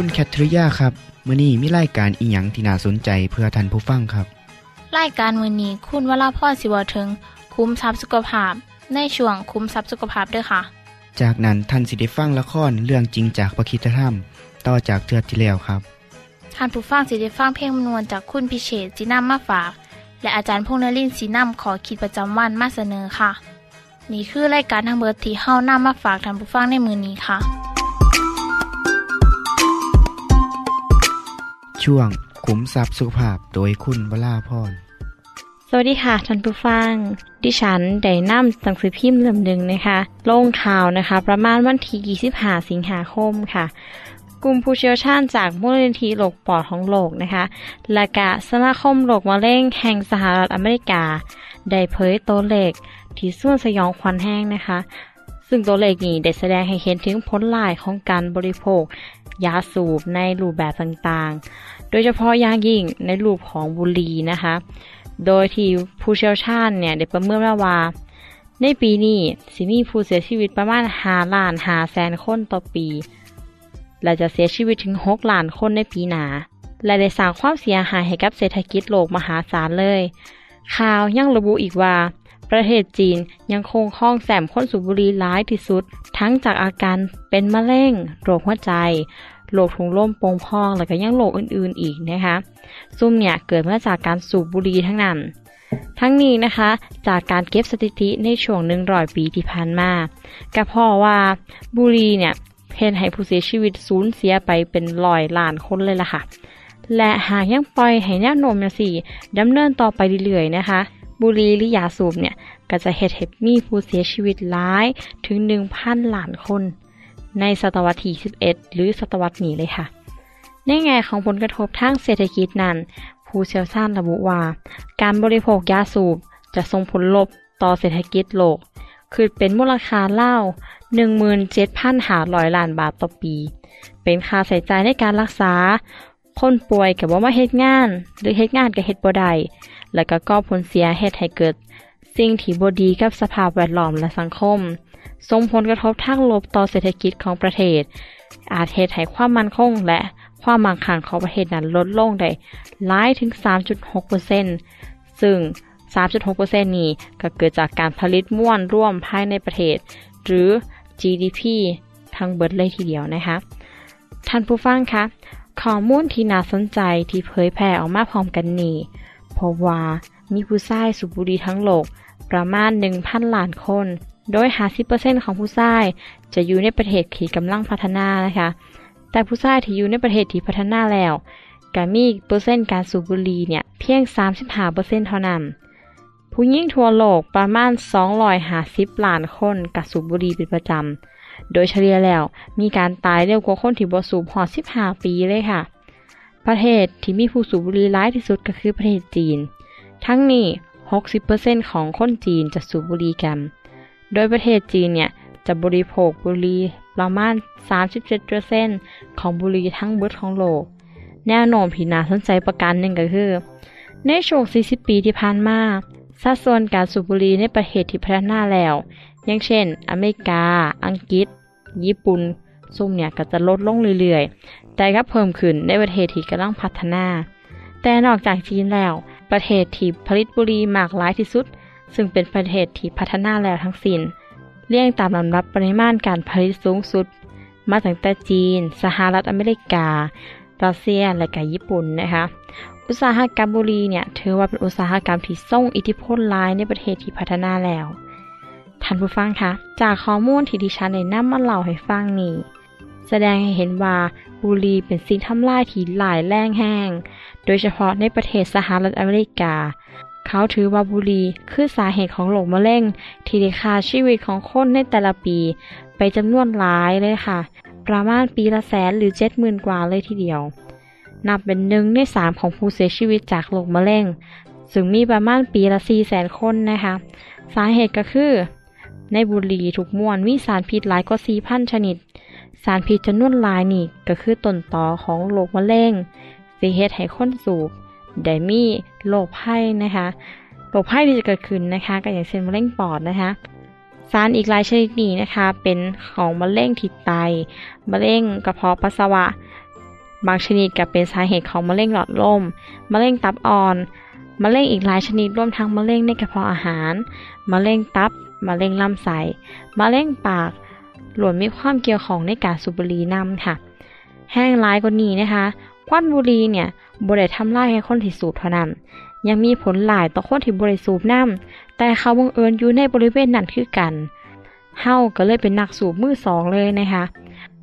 คุณแคทริยาครับมื้อนี้มีรายการอีหยังที่น่าสนใจเพื่อท่านผู้ฟังครับรายการมือนี้คุณวราพรสิวถึง คุ้มทรัพย์สุขภาพ ในช่วงคุ้มทรัพย์สุขภาพด้วยค่ะ จากนั้นท่านสิได้ฟังละครเรื่องจริงจากประคีตธรรม ต่อจากเทือกที่แล้วครับท่านผู้ฟังสิได้ฟังเพลงมนวนจากคุณพิเชษจีนัมมาฝาก และอาจารย์พงษ์นรินทร์สีนัมขอขีดประจำวันมาเสนอค่ะ นี่คือรายการทางเบอร์ที่เฮ้านํมาฝากท่านผู้ฟังในมือนี้ค่ะ ช่วงขุมทรัพย์สุขภาพโดยคุณวราพรสวัสดีค่ะท่านผู้ฟัง ดิฉันได้นำหนังสือพิมพ์เล่มหนึ่งนะคะลงข่าวนะคะ ประมาณวันที่25สิงหาคมค่ะ กลุ่มผู้เชี่ยวชาญจากมูลนิธิโรคปอดของโลกนะคะ และกะสมาคมโรคมะเร็งแห่งสหรัฐอเมริกา ได้เผยตัวเลขที่ส่วนสยองควันแห้งนะคะ ซึ่งตัวเลขนี้ได้แสดงให้เห็นถึงผลลายของการบริโภค ยาสูบในรูปแบบต่างๆ ยเฉพาะอย่างยิ่งในรูปของบุหรี่นะคะ โดยที่ผู้เชี่ยวชาญเนี่ยได้ประเมินวว่า ในปีนี้สิมีผู้เสียชีวิตประมาณ5ล้าน5แสนคนต่อปี และจะเสียชีวิตถึง6ล้านคนในปีหนา และได้สร้างความเสียหายให้กับเศรษฐกิจโลกมหาศาลเลย ข่าวยังระบุอีกว่า ประเทศจีนยังคงครองแสมคนสูบบุหรี่ร้ายที่สุด ทั้งจากอาการเป็นมะเร็งโรคหัวใจ โรคถุงลมโป่งพอง และก็ยังโรคอื่นๆอีกนะคะ ซุ่มเนี่ยเกิดมาจากการสูบบุหรี่ทั้งนั้น ทั้งนี้นะคะ จากการเก็บสถิติในช่วงหนึ่งร้อยปีที่ผ่านมาก็เพราะว่าบุหรี่เนี่ยเห็นให้ผู้เสียชีวิตสูญเสียไปเป็นร้อยล้านคนเลยล่ะค่ะ และหากยังปล่อยให้แนวโน้มสี่ดำเนินต่อไปเรื่อยๆนะคะบุหรี่หรือยาสูบเนี่ยก็จะเฮ็ดให้มีผู้เสียชีวิตหลายถึง1,000ล้านคน ในศตวรรษที่11หรือศตวรรษนี้เลยค่ะ ในแง่ของผลกระทบทางเศรษฐกิจนั้น ผู้เชี่ยวชาญระบุว่า การบริโภคยาสูบจะส่งผลลบต่อเศรษฐกิจโลก คือเป็นมูลค่าเล่า 17,500ล้านบาทต่อปี เป็นค่าใช้จ่ายในการรักษา คนป่วยกับว่ามาเฮ็ดงาน หรือเฮ็ดงานกับเฮ็ดบ่ได้แล้วก็ก่อผลเสียเฮ็ดให้เกิด สิ่งที่บ่ดีกับสภาพแวดล้อมและสังคม ส่งผลกระทบทางลบต่อเศรษฐกิจของประเทศ อาจเฮ็ดให้ความมั่นคงและความมั่งคั่งของประเทศนั้นลดลงได้หลายถึง 3.6%ซึ่ง 3.6%นี้ก็เกิดจากการผลิตม่วนร่วมภายในประเทศ หรือ GDP ทั้งเบิดเลยทีเดียวนะคะ ท่านผู้ฟังคะข้อมูลที่น่าสนใจที่เผยแพร่ออกมาพร้อมกันนี้เพราะว่ามีผู้ชายสูบบุหรี่ทั้งโลกประมาณ 1,000 ล้านคน โดย 50%ของผู้ชายจะอยู่ในประเทศที่กำลังพัฒนานะคะ แต่ผู้ชายที่อยู่ในประเทศที่พัฒนาแล้วก็มีเปอร์เซ็นต์การสูบบุหรี่เนี่ยเพียง 35%เท่านั้น ผู้หญิงทั่วโลกประมาณ 250 ล้านคนกับสูบบุหรี่เป็นประจำ โดยเฉลี่ยแล้วมีการตายเร็วกว่าคนที่บ่สูบหอด15 ปีเลยค่ะ ประเทศที่มีผู้สูบบุหรี่ร้ายที่สุดก็คือประเทศจีน ทั้งนี้ 60%ของคนจีนจะสูบบุหรี่กัน โดยประเทศจีนเนี่ยจะบริโภคบุหรี่ประมาณ 37%ของบุหรี่ทั้งเบิดของโลก แนวโน้มที่น่าสนใจประการหนึ่งก็คือ ในช่วง 40 ปีที่ผ่านมาสัดส่วนการสูบบุหรี่ในประเทศที่พัฒนาแล้ว อย่างเช่น อเมริกา อังกฤษ ญี่ปุ่นซุ่มเนี่ยก็จะลดลงเรื่อยๆ แต่ก็เพิ่มขึ้นในประเทศที่กำลังพัฒนา แต่นอกจากจีนแล้ว ประเทศที่ผลิตบุหรี่มากหลายที่สุด ซึ่งเป็นประเทศที่พัฒนาแล้วทั้งสิ้นเรียงตามลำดับปริมาณการผลิตสูงสุด มาตั้งแต่จีน สหรัฐอเมริการัสเซีย และก็ญี่ปุ่นนะคะ อุตสาหกรรมบุหรี่เนี่ยถือว่าเป็นอุตสาหกรรมที่ส่งอิทธิพลหลายในประเทศที่พัฒนาแล้ว ท่านผู้ฟังคะ จากข้อมูลที่ดิฉันได้นำมาเล่าให้ฟังนี้แสดงให้เห็นว่าบุหรี่เป็นสิ่งทำลายที่หลายแรงแห้ง โดยเฉพาะในประเทศสหรัฐอเมริกา เขาถือว่าบุหรี่คือสาเหตุของโรคมะเร็งที่ได้ฆ่าชีวิตของคนในแต่ละปี ไปจำนวนหลายเลยค่ะ ประมาณปีละแสนหรือเจ็ดหมื่นกว่าเลยทีเดียว นับเป็นหนึ่งในสามของผู้เสียชีวิตจากโรคมะเร็งซึ่งมีประมาณปีละสี่แสนคนนะคะ สาเหตุก็คือ ในบุหรี่ถูกมวนมีสารพิษหลายกว่าสี่พันชนิด สารพิษจำนวนหลายนี่ก็คือต้นตอของโรคมะเร็งสิเหตุให้คนสูบ ได้มีโรคไข้นะคะโรคไข้ที่จะเกิดขึ้นนะคะก็อย่างเช่นมะเร็งปอดนะคะ สารอีกหลายชนิดนี้นะคะ เป็นของมะเร็งที่ไตมะเร็งกระเพาะปัสสาวะ บางชนิดก็เป็นสาเหตุของมะเร็งหลอดลมมะเร็งตับอ่อนมะเร็งอีกหลายชนิดรวมทั้งมะเร็งในกระเพาะอาหารมะเร็งตับมะเร็งลำไส้มะเร็งปากหลวนมีความเกี่ยวของในการสูบบุหรี่นำค่ะ แห้งร้ายกว่านี้นะคะ ควันบุหรี่เนี่ย บริทำลายให้คนที่สูบเท่านั้น ยังมีผลหลายต่อคนที่บริสูบน้ำแต่เขาบังเอิญอยู่ในบริเวณนั้นคือกัน เฮาก็เลยเป็นนักสูบมือสองเลยนะคะ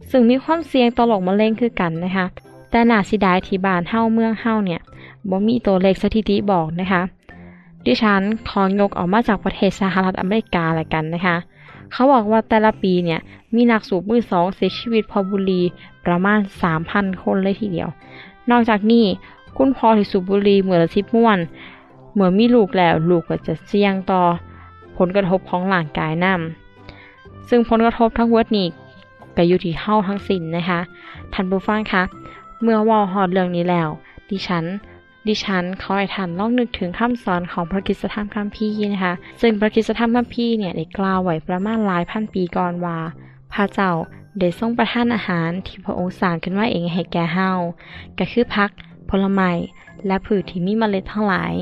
ซึ่งมีความเสี่ยงต่อโรคมะเร็งคือกันนะคะ แต่นาสิดายที่บ้านเฮาเมืองเฮาเนี่ยบ่มีตัวเลขสถิติบอกนะคะ ดิฉันขอยกออกมาจากประเทศสหรัฐอเมริกาละกันนะคะ เขาบอกว่าแต่ละปีเนี่ยมีนักสูบมือสองเสียชีวิตพอบุรีประมาณ 3,000 คนเลยทีเดียว นอกจากนี้คุณพ่อที่สูบบุหรี่เมื่อละสิบม้วน เมื่อมีลูกแล้วลูกก็จะเสี่ยงต่อ ผลกระทบของร่างกายนำซึ่งผลกระทบทั้งเวิร์ดนี้ก็อยู่ที่เฮาทั้งสิ้นนะคะท่านผู้ฟังคะเมื่อว่าฮอดเรื่องนี้แล้ว ดิฉัน ดิฉันขอให้ท่านลองนึกถึงคำสอนของพระคิสธรรมคัมภีร์นะคะ ซึ่งพระคิสธรรมคัมภีร์เนี่ยได้กล่าวไว้ประมาณหลายพันปีก่อนว่าพระเจ้า ได้ทรงประทานอาหารที่พระองค์สร้างขึ้นมาเองให้แก่เฮาก็คือพัก ผลไม้ และพืชที่มีเมล็ดทั้งหลาย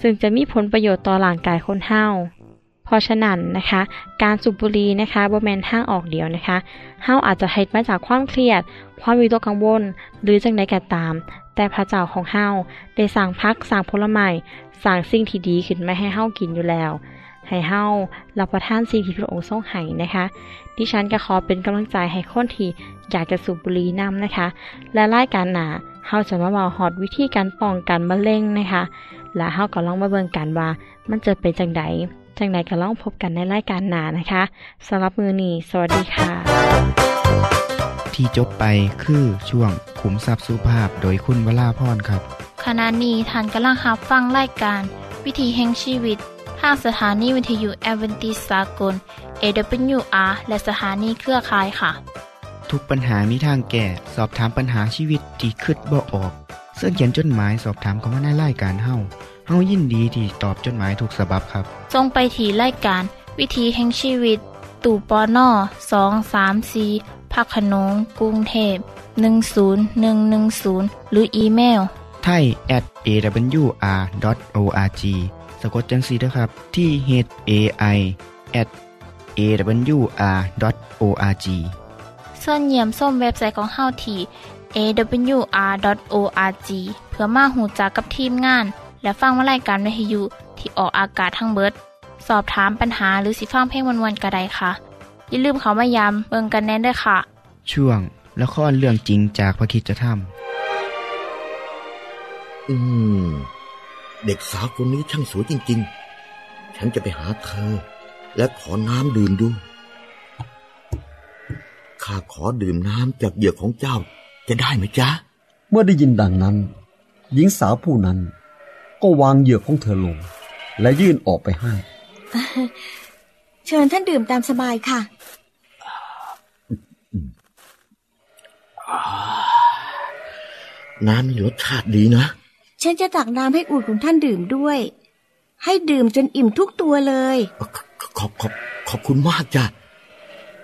ซึ่งจะมีผลประโยชน์ต่อร่างกายคนเฮาเพราะฉะนั้นนะคะ การสูบบุหรี่นะคะบ่แม่นทางออกเดียวนะคะเฮาอาจจะเฮ็ดมาจากความเครียด ความวิตกกังวล หรือจังใดก็ตาม แต่พระเจ้าของเฮาได้สร้างพักสร้างผลไม้สร้างสิ่งที่ดีขึ้นมาให้เฮากินอยู่แล้ว ให้เฮารับประทานสิ่งที่พระองค์ทรงให้นะคะ ดิฉันก็ขอเป็นกำลังใจให้คนที่อยากจะสูบบุหรี่นํนะคะ และรายการหนาเฮาจะมาเว้าฮอดวิธีการป้องกันมะเร็งนะคะ และเฮาก็ลองมาเบิ่งกันว่า มันจะเป็นจังไดจังไดก็ลองพบกันในรายการหนานะคะสำหรับมือนี้สวัสดีค่ะ ที่จบไปคือช่วงขุมทรัพย์สุภาพโดยคุณวราพรครับขณะนี้ท่านกำลังรับฟังรายการ วิถีแห่งชีวิต ทางสถานีวิทยุแอเวนติสากล AWR และสถานีเครือข่ายค่ะ ทุกปัญหามีทางแก้ สอบถามปัญหาชีวิตที่คิดบ่ออก เสื้อเขียนจดหมายสอบถามเขามาในรายการเฮาเฮายินดีที่ตอบจดหมายถูกสาบบครับ ทรงไปถีรายการ วิถีแห่งชีวิต ตู่ปอนอสองสามสีพักขนงกรุงเทพ 10110 หรืออีเมลไทย at awr.org สะกดจังสีนะครับ ที่ h a i at awr.org ส่วนเยี่ยมส้มเว็บไซต์ของเฮาที่ awr.org เพื่อมาหูจักกับทีมงาน และฟังวารายการวิทยุที่ออกอากาศทั้งเบิด สอบถามปัญหาหรือสิฟังเพลงวันๆกระไดค่ะ อย่าลืมเขามายามเบิงกันแน่นด้วยค่ะ ช่วงละครเรื่องจริงจากพระคริสตธรรมอืม เด็กสาวคนนี้ช่างสวยจริง ๆ ฉันจะไปหาเธอ และขอน้ำดื่มดู ข้าขอดื่มน้ำจากเหยื่อของเจ้าจะได้ไหมจ๊ะ เมื่อได้ยินดังนั้น หญิงสาวผู้นั้น ก็วางเหยื่อของเธอลง และยื่นออกไปให้ เชิญท่านดื่มตามสบายค่ะ น้ำมีรสชาติดีนะ ฉันจะตักน้ำให้อุ่นของท่านดื่มด้วย ให้ดื่มจนอิ่มทุกตัวเลยขขอบขอบขอบคุณมากจ้ะ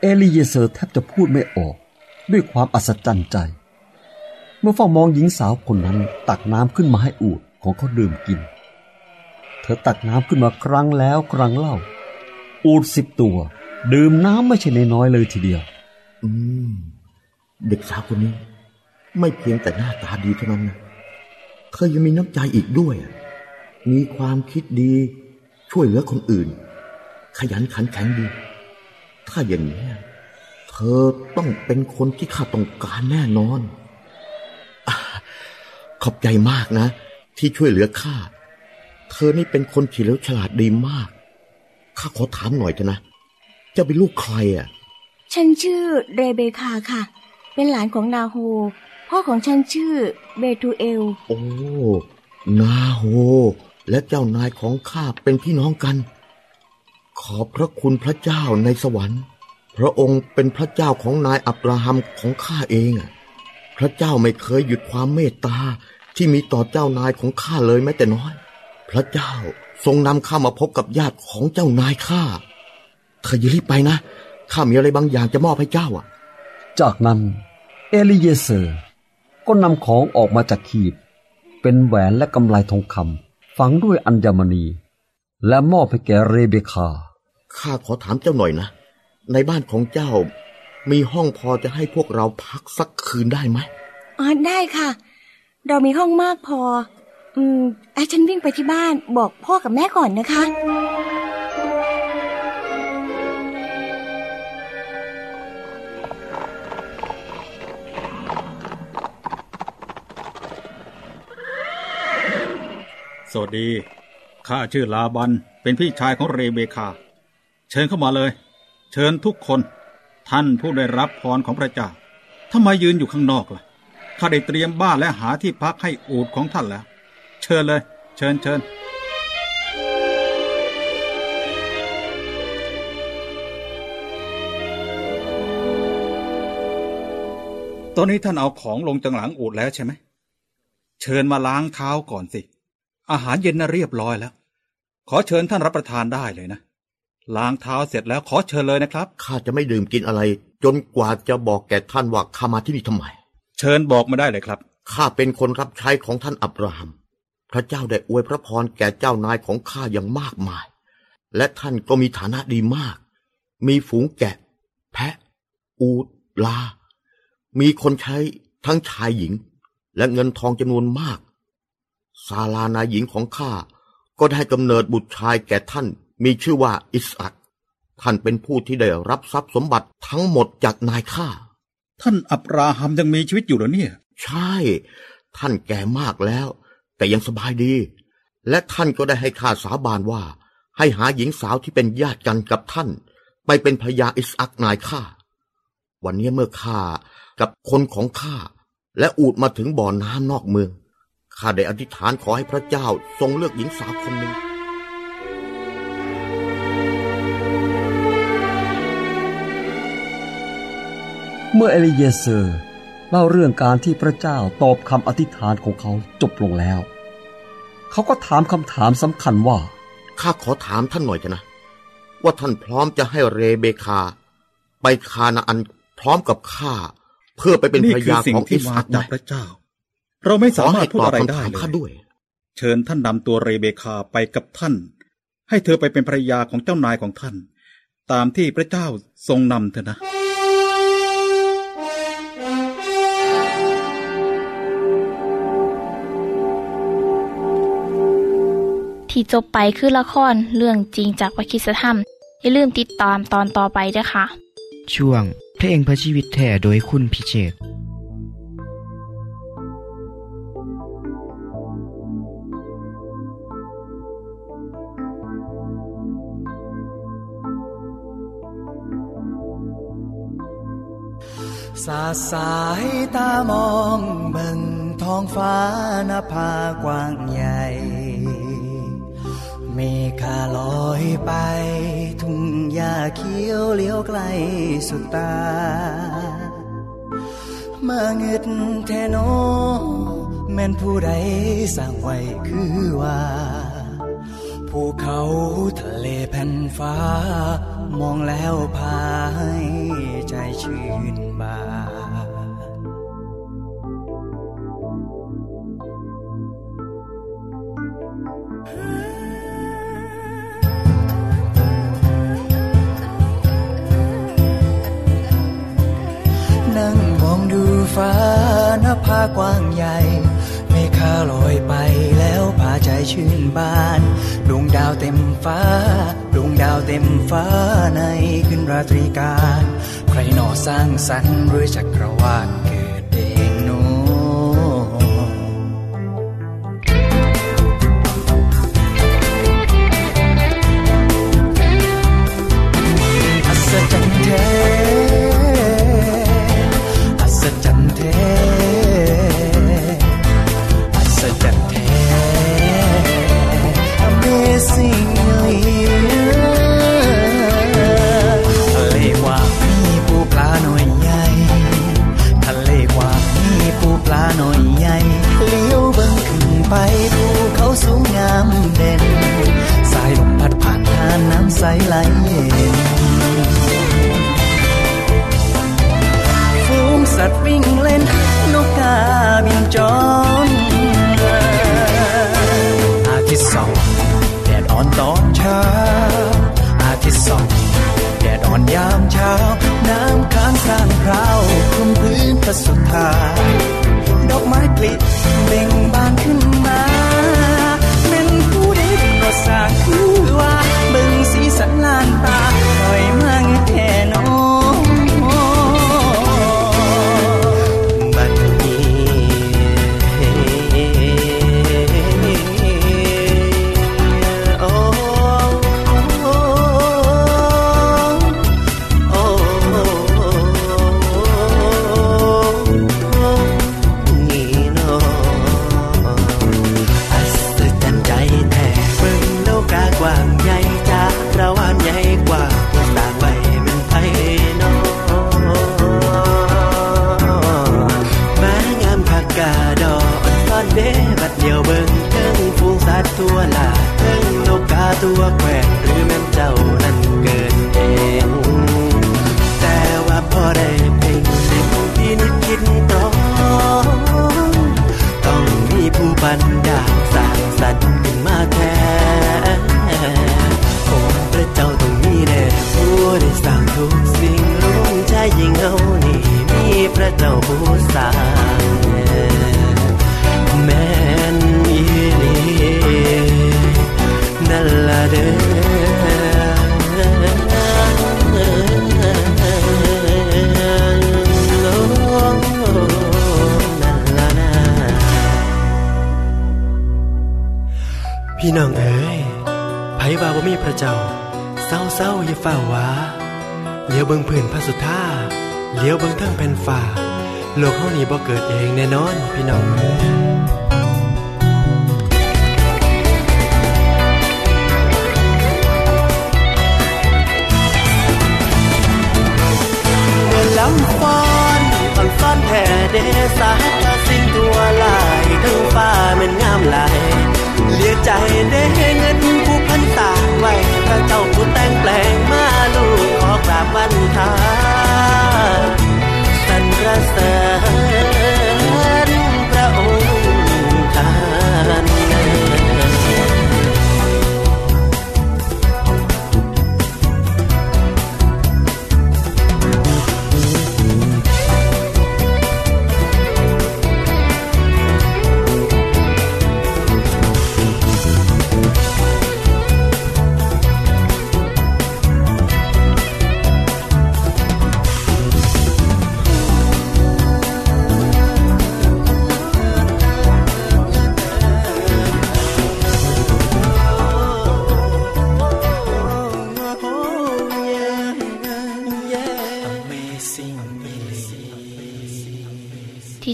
เอลีเยเซอร์แทบจะพูดไม่ออก ด้วยความอัศจรรย์ใจ เมื่อเฝ้ามองหญิงสาวคนนั้น ตักน้ำขึ้นมาให้อูดของเขาดื่มกิน เธอตักน้ำขึ้นมาครั้งแล้วครั้งเล่า อูดสิบตัว ดื่มน้ำไม่ใช่น้อยๆเลยทีเดียว อืม เด็กสาวคนนี้ ไม่เพียงแต่หน้าตาดีเท่านั้นนะ เธอยังมีน้ำใจอีกด้วย มีความคิดดี ช่วยเหลือคนอื่น ขยันขันแข็งดี ถ้าอย่างนี้เธอต้องเป็นคนที่ข้าต้องการแน่นอนอขอบใจมากนะ ที่ช่วยเหลือข้า เธอนี่เป็นคนเฉลียวฉลาดดีมาก ข้าขอถามหน่อยเถอะนะเจะเป็นลูกใครอะ ฉันชื่อเรเบคาค่ะ เป็นหลานของนาโฮ พ่อของฉันชื่อเบทูเอล โอ้ นาโฮ และเจ้านายของข้าเป็นพี่น้องกัน ขอบพระคุณพระเจ้าในสวรรค์ พระองค์เป็นพระเจ้าของนายอับราฮัมของข้าเองอะพระเจ้าไม่เคยหยุดความเมตตาที่มีต่อเจ้านายของข้าเลยแม้แต่น้อย พระเจ้าทรงนำข้ามาพบกับญาติของเจ้านายข้าเธออย่ารีบไปนะ ข้ามีอะไรบางอย่างจะมอบให้เจ้าอะ จากนั้น เอลิเยเซอร์ ก็นำของออกมาจากขีบ เป็นแหวนและกำไลทองคำฝังด้วยอัญมณี และมอบให้แก่เรเบคา ข้าขอถามเจ้าหน่อยนะ ในบ้านของเจ้ามีห้องพอจะให้พวกเราพักสักคืนได้ไหมอ๋อได้ค่ะ เรามีห้องมากพอ อืมไอ้ฉันวิ่งไปที่บ้านบอกพ่อกับแม่ก่อนนะคะ สวัสดี ข้าชื่อลาบัน เป็นพี่ชายของเรเบคา เชิญเข้ามาเลย เชิญทุกคน ท่านผู้ได้รับพรของพระเจ้าทำไมยืนอยู่ข้างนอกล่ะ ข้าได้เตรียมบ้านและหาที่พักให้อูดของท่านแล้ว เชิญเลย เชิญเชิญตอนนี้ท่านเอาของลงจากหลังอูดแล้วใช่ไหม เชิญมาล้างเท้าก่อนสิ อาหารเย็นน่ะเรียบร้อยแล้ว ขอเชิญท่านรับประทานได้เลยนะล้างเท้าเสร็จแล้วขอเชิญเลยนะครับ ข้าจะไม่ดื่มกินอะไร จนกว่าจะบอกแก่ท่านว่าข้ามาที่นี่ทำไม เชิญบอกมาได้เลยครับ ข้าเป็นคนรับใช้ของท่านอับราฮัม พระเจ้าได้อวยพระพรแก่เจ้านายของข้าอย่างมากมาย และท่านก็มีฐานะดีมาก มีฝูงแกะ แพะ อูดลา มีคนใช้ทั้งชายหญิง และเงินทองจำนวนมาก ซาลานายหญิงของข้าก็ได้กำเนิดบุตรชายแก่ท่านมีชื่อว่าอิสอักท่านเป็นผู้ที่ได้รับทรัพย์สมบัติทั้งหมดจากนายข้าท่านอับราฮัมยังมีชีวิตอยู่เหรอเนี่ย ใช่ ท่านแก่มากแล้ว แต่ยังสบายดี และท่านก็ได้ให้ข้าสาบานว่า ให้หาหญิงสาวที่เป็นญาติกันกับท่าน ไปเป็นภรรยาอิสอักนายข้าวันนี้เมื่อข้ากับคนของข้าและอูดมาถึงบ่อน้ำนอกเมือง ข้าได้อธิษฐานขอให้พระเจ้าทรงเลือกหญิงสาวคนหนึ่ง เมื่อเอลิเยเซอร์เล่าเรื่องการที่พระเจ้าตอบคำอธิษฐานของเขาจบลงแล้ว เขาก็ถามคำถามสำคัญว่า ข้าขอถามท่านหน่อยเถอะนะ ว่าท่านพร้อมจะให้เรเบคา ไปคานาอันพร้อมกับข้า เพื่อไปเป็นนี่ภรรคือยาสิ่ขงองที่อิสมาอักไหมจากพระเจ้า เราไม่ขสาอมารให้ถพูดตอบอะไรคำได้ถามเลข้ายด้วยเชิญท่านนำตัวเรเบคาไปกับท่าน ให้เธอไปเป็นภรรยาของเจ้านายของท่าน ตามที่พระเจ้าทรงนำเธอนะที่จบไปคือละครเรื่องจริงจากวิคิสธรรม อย่าลืมติดตามตอนต่อไปด้วยค่ะ ช่วงเพลงพระชีวิตแท่โดยคุณพิเชษ สาสายตามองเบิ่งท้องฟ้านภากว้างใหญ่เมฆาลอยไป ทุ่งหญ้าเขียวเลี้ยวไกลสุดตา มาเงึดแทโน แม่นผู้ใดสร้างไว้คือว่าภูเขาทะเลแผ่นฟ้ามองแล้วพาให้ใจ ชื่นบานนั่งมองดูฟ้านภากว้างใหญ่เมฆาลอยไปแล้วพาใจชื่นบานดวงดาวเต็มฟ้าดวงดาวเต็มฟ้าในขึ้นราตรีการ ใครหนอสร้างสรรค์หรือจักรวาลเกิด ใสไหลเย็นฝูงสัตว์วิ่งเล่นนกกาบินจรอาทิตย์สองแดดอ่อนตอนเช้า อาทิตย์สองแดดอ่อนยามเช้า น้ำค้างสร้างพราวคลุมพื้นพระสุธาดอกไม้กลิดเบ่งบานขึ้นมา เป็นผู้ด้เป็นรสสร้าง พี่น้องเอ๋ยไผว่าบ่มีพระเจ้าเศร้าเศร้าอย่าเฝ้าวาเลี้ยวเบิ่งพื้นพระสุธาเลี้ยวเบิ่งเทิงแผ่นฟ้าโลกเฮานี้บ่เกิดเองแน่นอนพี่น้องเอ๋ยเมื่อลำฟ้อนอ่อนฟ้อนแผ่เดสาตาสิ้นตัวลายทั้งฟ้ามันงามหลาย เลียใจได้เงินผู้พันตากไว้พระเจ้าผู้แต่งแปลงมาลูกขอกราบวันทาสรรเสริญ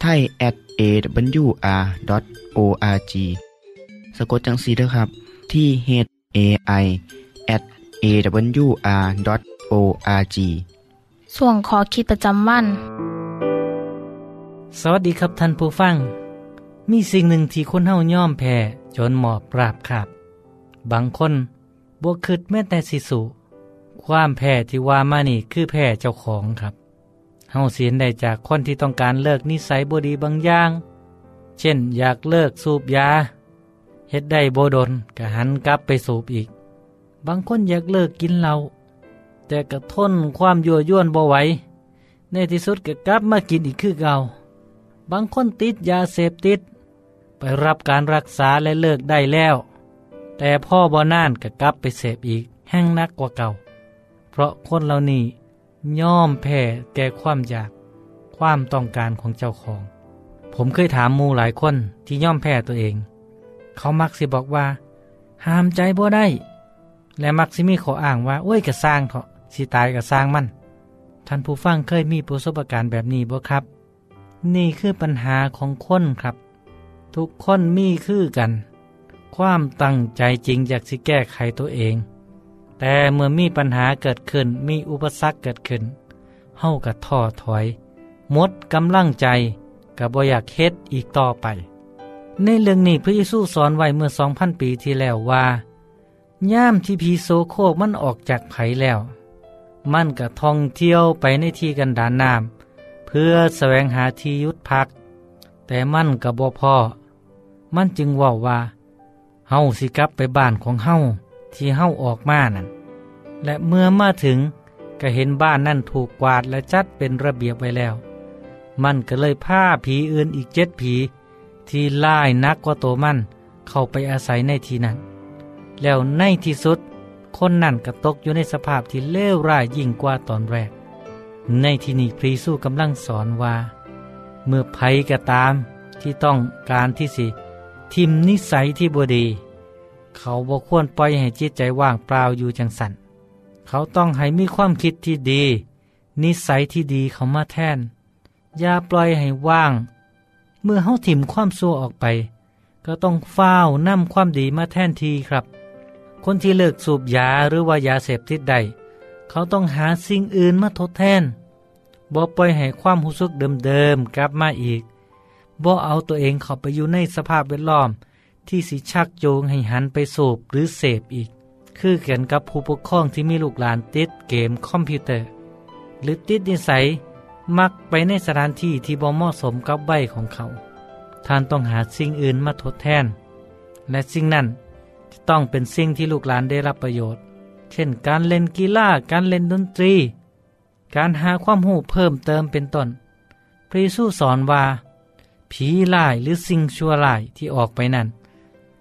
ไทย at awr.org สะกดจังสีด้วยครับ ที่ h a i at awr.org ส่วนขอคิดประจำวัน สวัสดีครับท่านผู้ฟัง มีสิ่งหนึ่งที่คนเฮาย่อมแพ้จนหมอบปราบขาบบางคนบวกคืดแม้แต่สิสุ ความแพ้ที่ว่ามานี่คือแพ้เจ้าของครับ เฮาเสียนได้จากคนที่ต้องการเลิกนิสัยบดีบางอย่าง เช่นอยากเลิกสูบยาเฮ็ดได้โบดนก็หันกลับไปสูบอีก บางคนอยากเลิกกินเหล้าแต่ก็ทนความยั่วยวนบ่ไหวในที่สุดก็กลับมากินอีกคือเก่าบางคนติดยาเสพติด ไปรับการรักษาและเลิกได้แล้ว แต่พ่อบอนานก็กลับไปเสพอีกแห้งนักกว่าเก่า เพราะคนเหล่านี้ ย่อมแพ้แก่ความอยากความต้องการของเจ้าของ ผมเคยถามมูหลายคนที่ย่อมแพ้ตัวเอง เขามักสิบอกว่า ห้ามใจบ่ได้ และมักสิมีขออ้างว่าโอ้ยกระสร้างเถอะสิตายกระสร้างมันท่านผู้ฟังเคยมีประสบการณ์แบบนี้บ่ครับ นี่คือปัญหาของคนครับ ทุกคนมีคือกัน ความตั้งใจจริงอยากสิแก้ไขตัวเอง แต่เมื่อมีปัญหาเกิดขึ้นมีอุปสรรคเกิดขึ้นเฮากับท้อถอยหมดกำลังใจกับบ่อยากเฮ็ดอีกต่อไป ในเรื่องนี้พระเยซูสอนไว้เมื่อสองพันปีที่แล้วว่าย่ามที่พีโซโคกมันออกจากไผแล้ว มันก็ท่องเที่ยวไปในที่กันดานน้ำเพื่อแสวงหาที่ยุดพัก แต่มันกับบ่พอมันจึงว่าว่าเฮาสิกลับไปบ้านของเฮา ที่เฮาออกมานั่น และเมื่อมาถึงก็เห็นบ้านนั่นถูกกวาดและจัดเป็นระเบียบไว้แล้ว มันก็เลยพาผีอื่นอีกเจ็ดผี ที่ล่ายนักกว่าตัวมันเข้าไปอาศัยในที่นั้น แล้วในที่สุด คนนั่นก็ตกอยู่ในสภาพที่เลวร้ายยิ่งกว่าตอนแรก ในที่นี้พรีสู้กำลังสอนว่า เมื่อภัยก็ตามที่ต้องการที่สิทิมนิสัยที่บดี เขาบ่ควรปล่อยให้จิตใจว่างเปล่าอยู่จังสันเขาต้องให้มีความคิดที่ดี นิสัยที่ดีเขามาแทน อย่าปล่อยให้ว่าง เมื่อเขาถิ่มความชั่วออกไป ก็ต้องเฝ้านำความดีมาแทนทีครับ คนที่เลิกสูบยาหรือว่ายาเสพติดใด เขาต้องหาสิ่งอื่นมาทดแทนบ่ปล่อยให้ความรู้สึกเดิมๆกลับมาอีกบ่เอาตัวเองเข้าไปอยู่ในสภาพแวดล้อม ที่สิชักโยงให้หันไปสูบหรือเสพอีก คือเกี่ยวกับผู้ปกครองที่มีลูกหลานติดเกมคอมพิวเตอร์ หรือติดนิสัยมักไปในสถานที่ที่บ่เหมาะสมกับใบของเขา ท่านต้องหาสิ่งอื่นมาทดแทน และสิ่งนั้นจะต้องเป็นสิ่งที่ลูกหลานได้รับประโยชน์ เช่น การเล่นกีฬาการเล่นดนตรี การหาความหูเพิ่มเติมเป็นต้น พระเยซูสอนว่า ผีลายหรือสิ่งชั่วลายที่ออกไปนั้น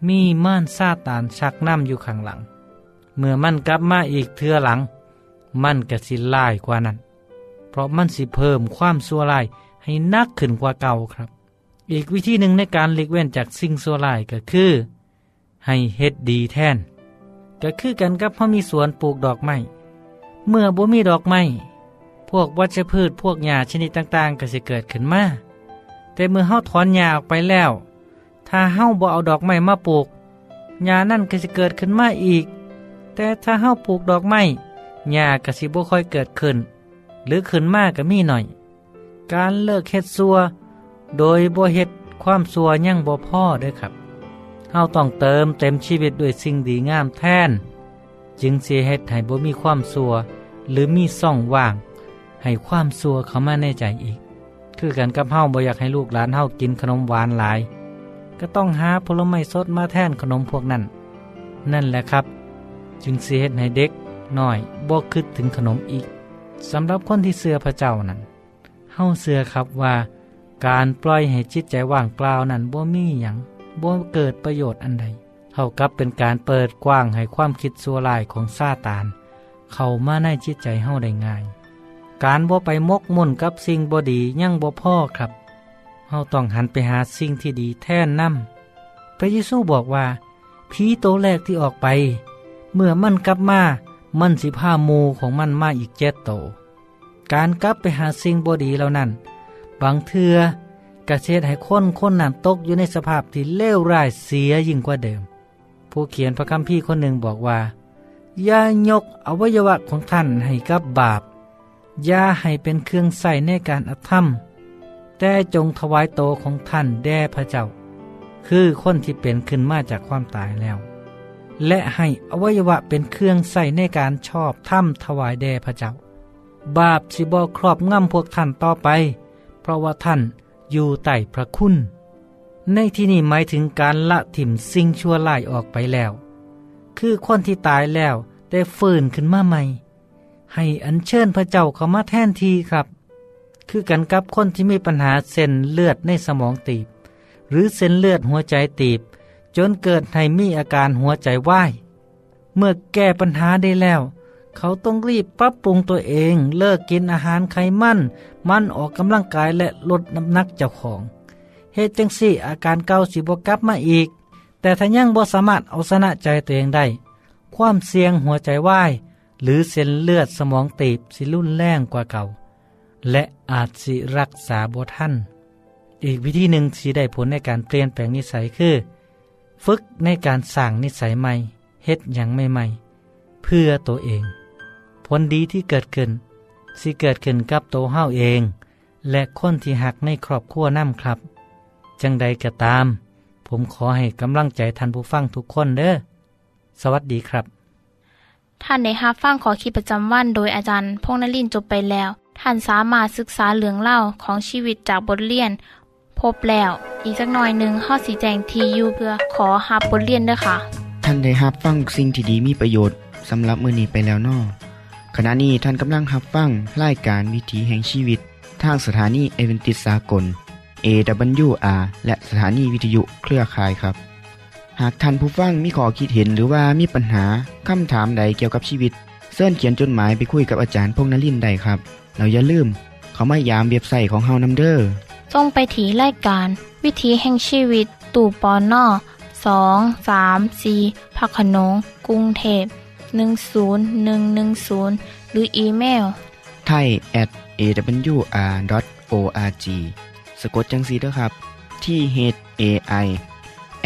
มีม่านซาตานชักน้ำอยู่ข้างหลัง เมื่อมันกลับมาอีกเทือหลัง มันก็สิลายกว่านั้น เพราะมันสิเพิ่มความชั่วลายให้นักขึ้นกว่าเก่าครับ อีกวิธีหนึ่งในการหลีกเว้นจากสิ่งชั่วลายก็คือ ให้เฮ็ดดีแทน ก็คือกันกับพอมีสวนปลูกดอกไม้เมื่อบ่มีดอกไม้พวกวัชพืชพวกหญ้าชนิดต่างๆ ก็สิเกิดขึ้นมาแต่เมื่อเฮาถอนหญ้าออกไปแล้ว ถ้าเฮาบ่เอาดอกไม้มาปลูกหญ้านั่นก็สิเกิดขึ้นมาอีก แต่ถ้าเฮาปลูกดอกไม้หญ้าก็สิบ่ค่อยเกิดขึ้น หรือขึ้นมากก็มีหน่อย การเลิกเฮ็ดซัวโดยบ่เฮ็ดความซัวยังบ่พอเด้อครับเฮาต้องเติมเต็มชีวิตด้วยสิ่งดีงามแทน จึงเสิเฮ็ดให้บ่มีความซัวหรือมีซ่องว่าง ให้ความซัวเข้ามาในใจอีก คือกันกับเฮาบ่อยากให้ลูกหลานเฮากินขนมหวานหลาย ก็ต้องหาผลไม้สดมาแทนขนมพวกนั้น นั่นแหละครับ จึงสิเฮ็ดให้เด็กน้อยบ่คิดถึงขนมอีกสำหรับคนที่เชื่อพระเจ้านั้นเฮาเชื่อครับว่า การปล่อยให้จิตใจว่างเปล่านั้นบ่มีหยังบ่เกิดประโยชน์อันใดเท่ากับเป็นการเปิดกว้างให้ความคิดชั่วร้ายของซาตาน เข้ามาในจิตใจเฮาได้ง่าย การบ่ไปมกมุ่นกับสิ่งบ่ดียังบ่พ่อครับ เฮาต้องหันไปหาสิ่งที่ดีแทนนำพระเยซูบอกว่าผีโตแรกที่ออกไป เมื่อมันกลับมามันสิพามูของมันมาอีกเจ็ดโต การกลับไปหาสิ่งบ่ดีเหล่านั้น บางเทือกระเช็ดให้คนคนนั้นตกอยู่ในสภาพที่เลวร้ายเสียยิ่งกว่าเดิม ผู้เขียนพระคัมภีร์คนหนึ่งบอกว่า อย่ายกอวัยวะของท่านให้กับบาป อย่าให้เป็นเครื่องใส่ในการอธรรม แต่จงถวายโตของท่านแด่พระเจ้า คือคนที่เป็นขึ้นมาจากความตายแล้ว และให้อวัยวะเป็นเครื่องใส่ในการชอบถ้ำถวายแด่พระเจ้า บาปสิบอครอบง่ำพวกท่านต่อไป เพราะว่าท่านอยู่ใต้พระคุณ ในที่นี้หมายถึงการละถิ่มสิ่งชั่วร้ายออกไปแล้ว คือคนที่ตายแล้วได้ฟื้นขึ้นมาใหม่ ให้อัญเชิญพระเจ้าเข้ามาแทนทีครับ คือกันกับคนที่มีปัญหาเส้นเลือดในสมองตีบ หรือเส้นเลือดหัวใจตีบ จนเกิดให้มีอาการหัวใจวาย เมื่อแก้ปัญหาได้แล้ว เขาต้องรีบปรับปรุงตัวเองเลิกกินอาหารไขมัน มันออกกำลังกายและลดน้ำหนักเจ้าของเหตุจังสี่อาการเก่าสิบกลับมาอีก แต่ถ้ายังบ่สามารถเอาชนะใจตัวเองได้ ความเสี่ยงหัวใจวายหรือเส้นเลือดสมองตีบสิรุนแรงกว่าเก่า และอาจสิรักษาบ่ทันอีกวิธีหนึ่งที่ได้ผลในการเปลี่ยนแปลงนิสัยคือ ฝึกในการสร้างนิสัยใหม่เฮ็ดอย่างใหม่ๆ เพื่อตัวเอง ผลดีที่เกิดขึ้นสิเกิดขึ้นกับตัวเฮาเอง และคนที่หักในครอบครัวน้ำครับ จังใดก็ตาม ผมขอให้กำลังใจท่านผู้ฟังทุกคนเด้อสวัสดีครับ ท่านในฮับฟังขอคิดประจำวันโดยอาจารย์พงนลินจบไปแล้ว ท่านสามารถศึกษาเหลืองเล่าของชีวิตจากบทเรียน พบแล้ว อีกสักหน่อยหนึ่งข้อสีแจงทียูเพื่อขอฮับบทเรียนด้วยค่ะ ท่านได้รับฟังสิ่งที่ดีมีประโยชน์สำหรับมือนี้ไปแล้วนอขณะนี้ท่านกำลังรับฟังรายการวิถีแห่งชีวิต ทางสถานีเอเวนติสากล AWR และสถานีวิทยุเครือข่ายครับ หากท่านผู้ฟังมีข้อคิดเห็นหรือว่ามีปัญหาคำถามใดเกี่ยวกับชีวิตเสินเขียนจดหมายไปคุยกับอาจารย์พงนลินได้ครับ เราอย่าลืม เขามายามเว็บไซต์ของเฮานํเด้อจงไปถีรายการ วิถีแห่งชีวิตตู่ปอนนอสองสามสีพักขนงกรุงเทพ10110 หรืออีเมลไทย at awr.org สะกดจังสีด้วยครับ ที่ h a i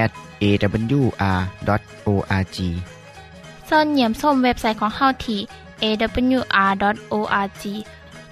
at awr.org เสินเหยี่ยมส้มเว็บไซต์ของเฮาที่ awr.org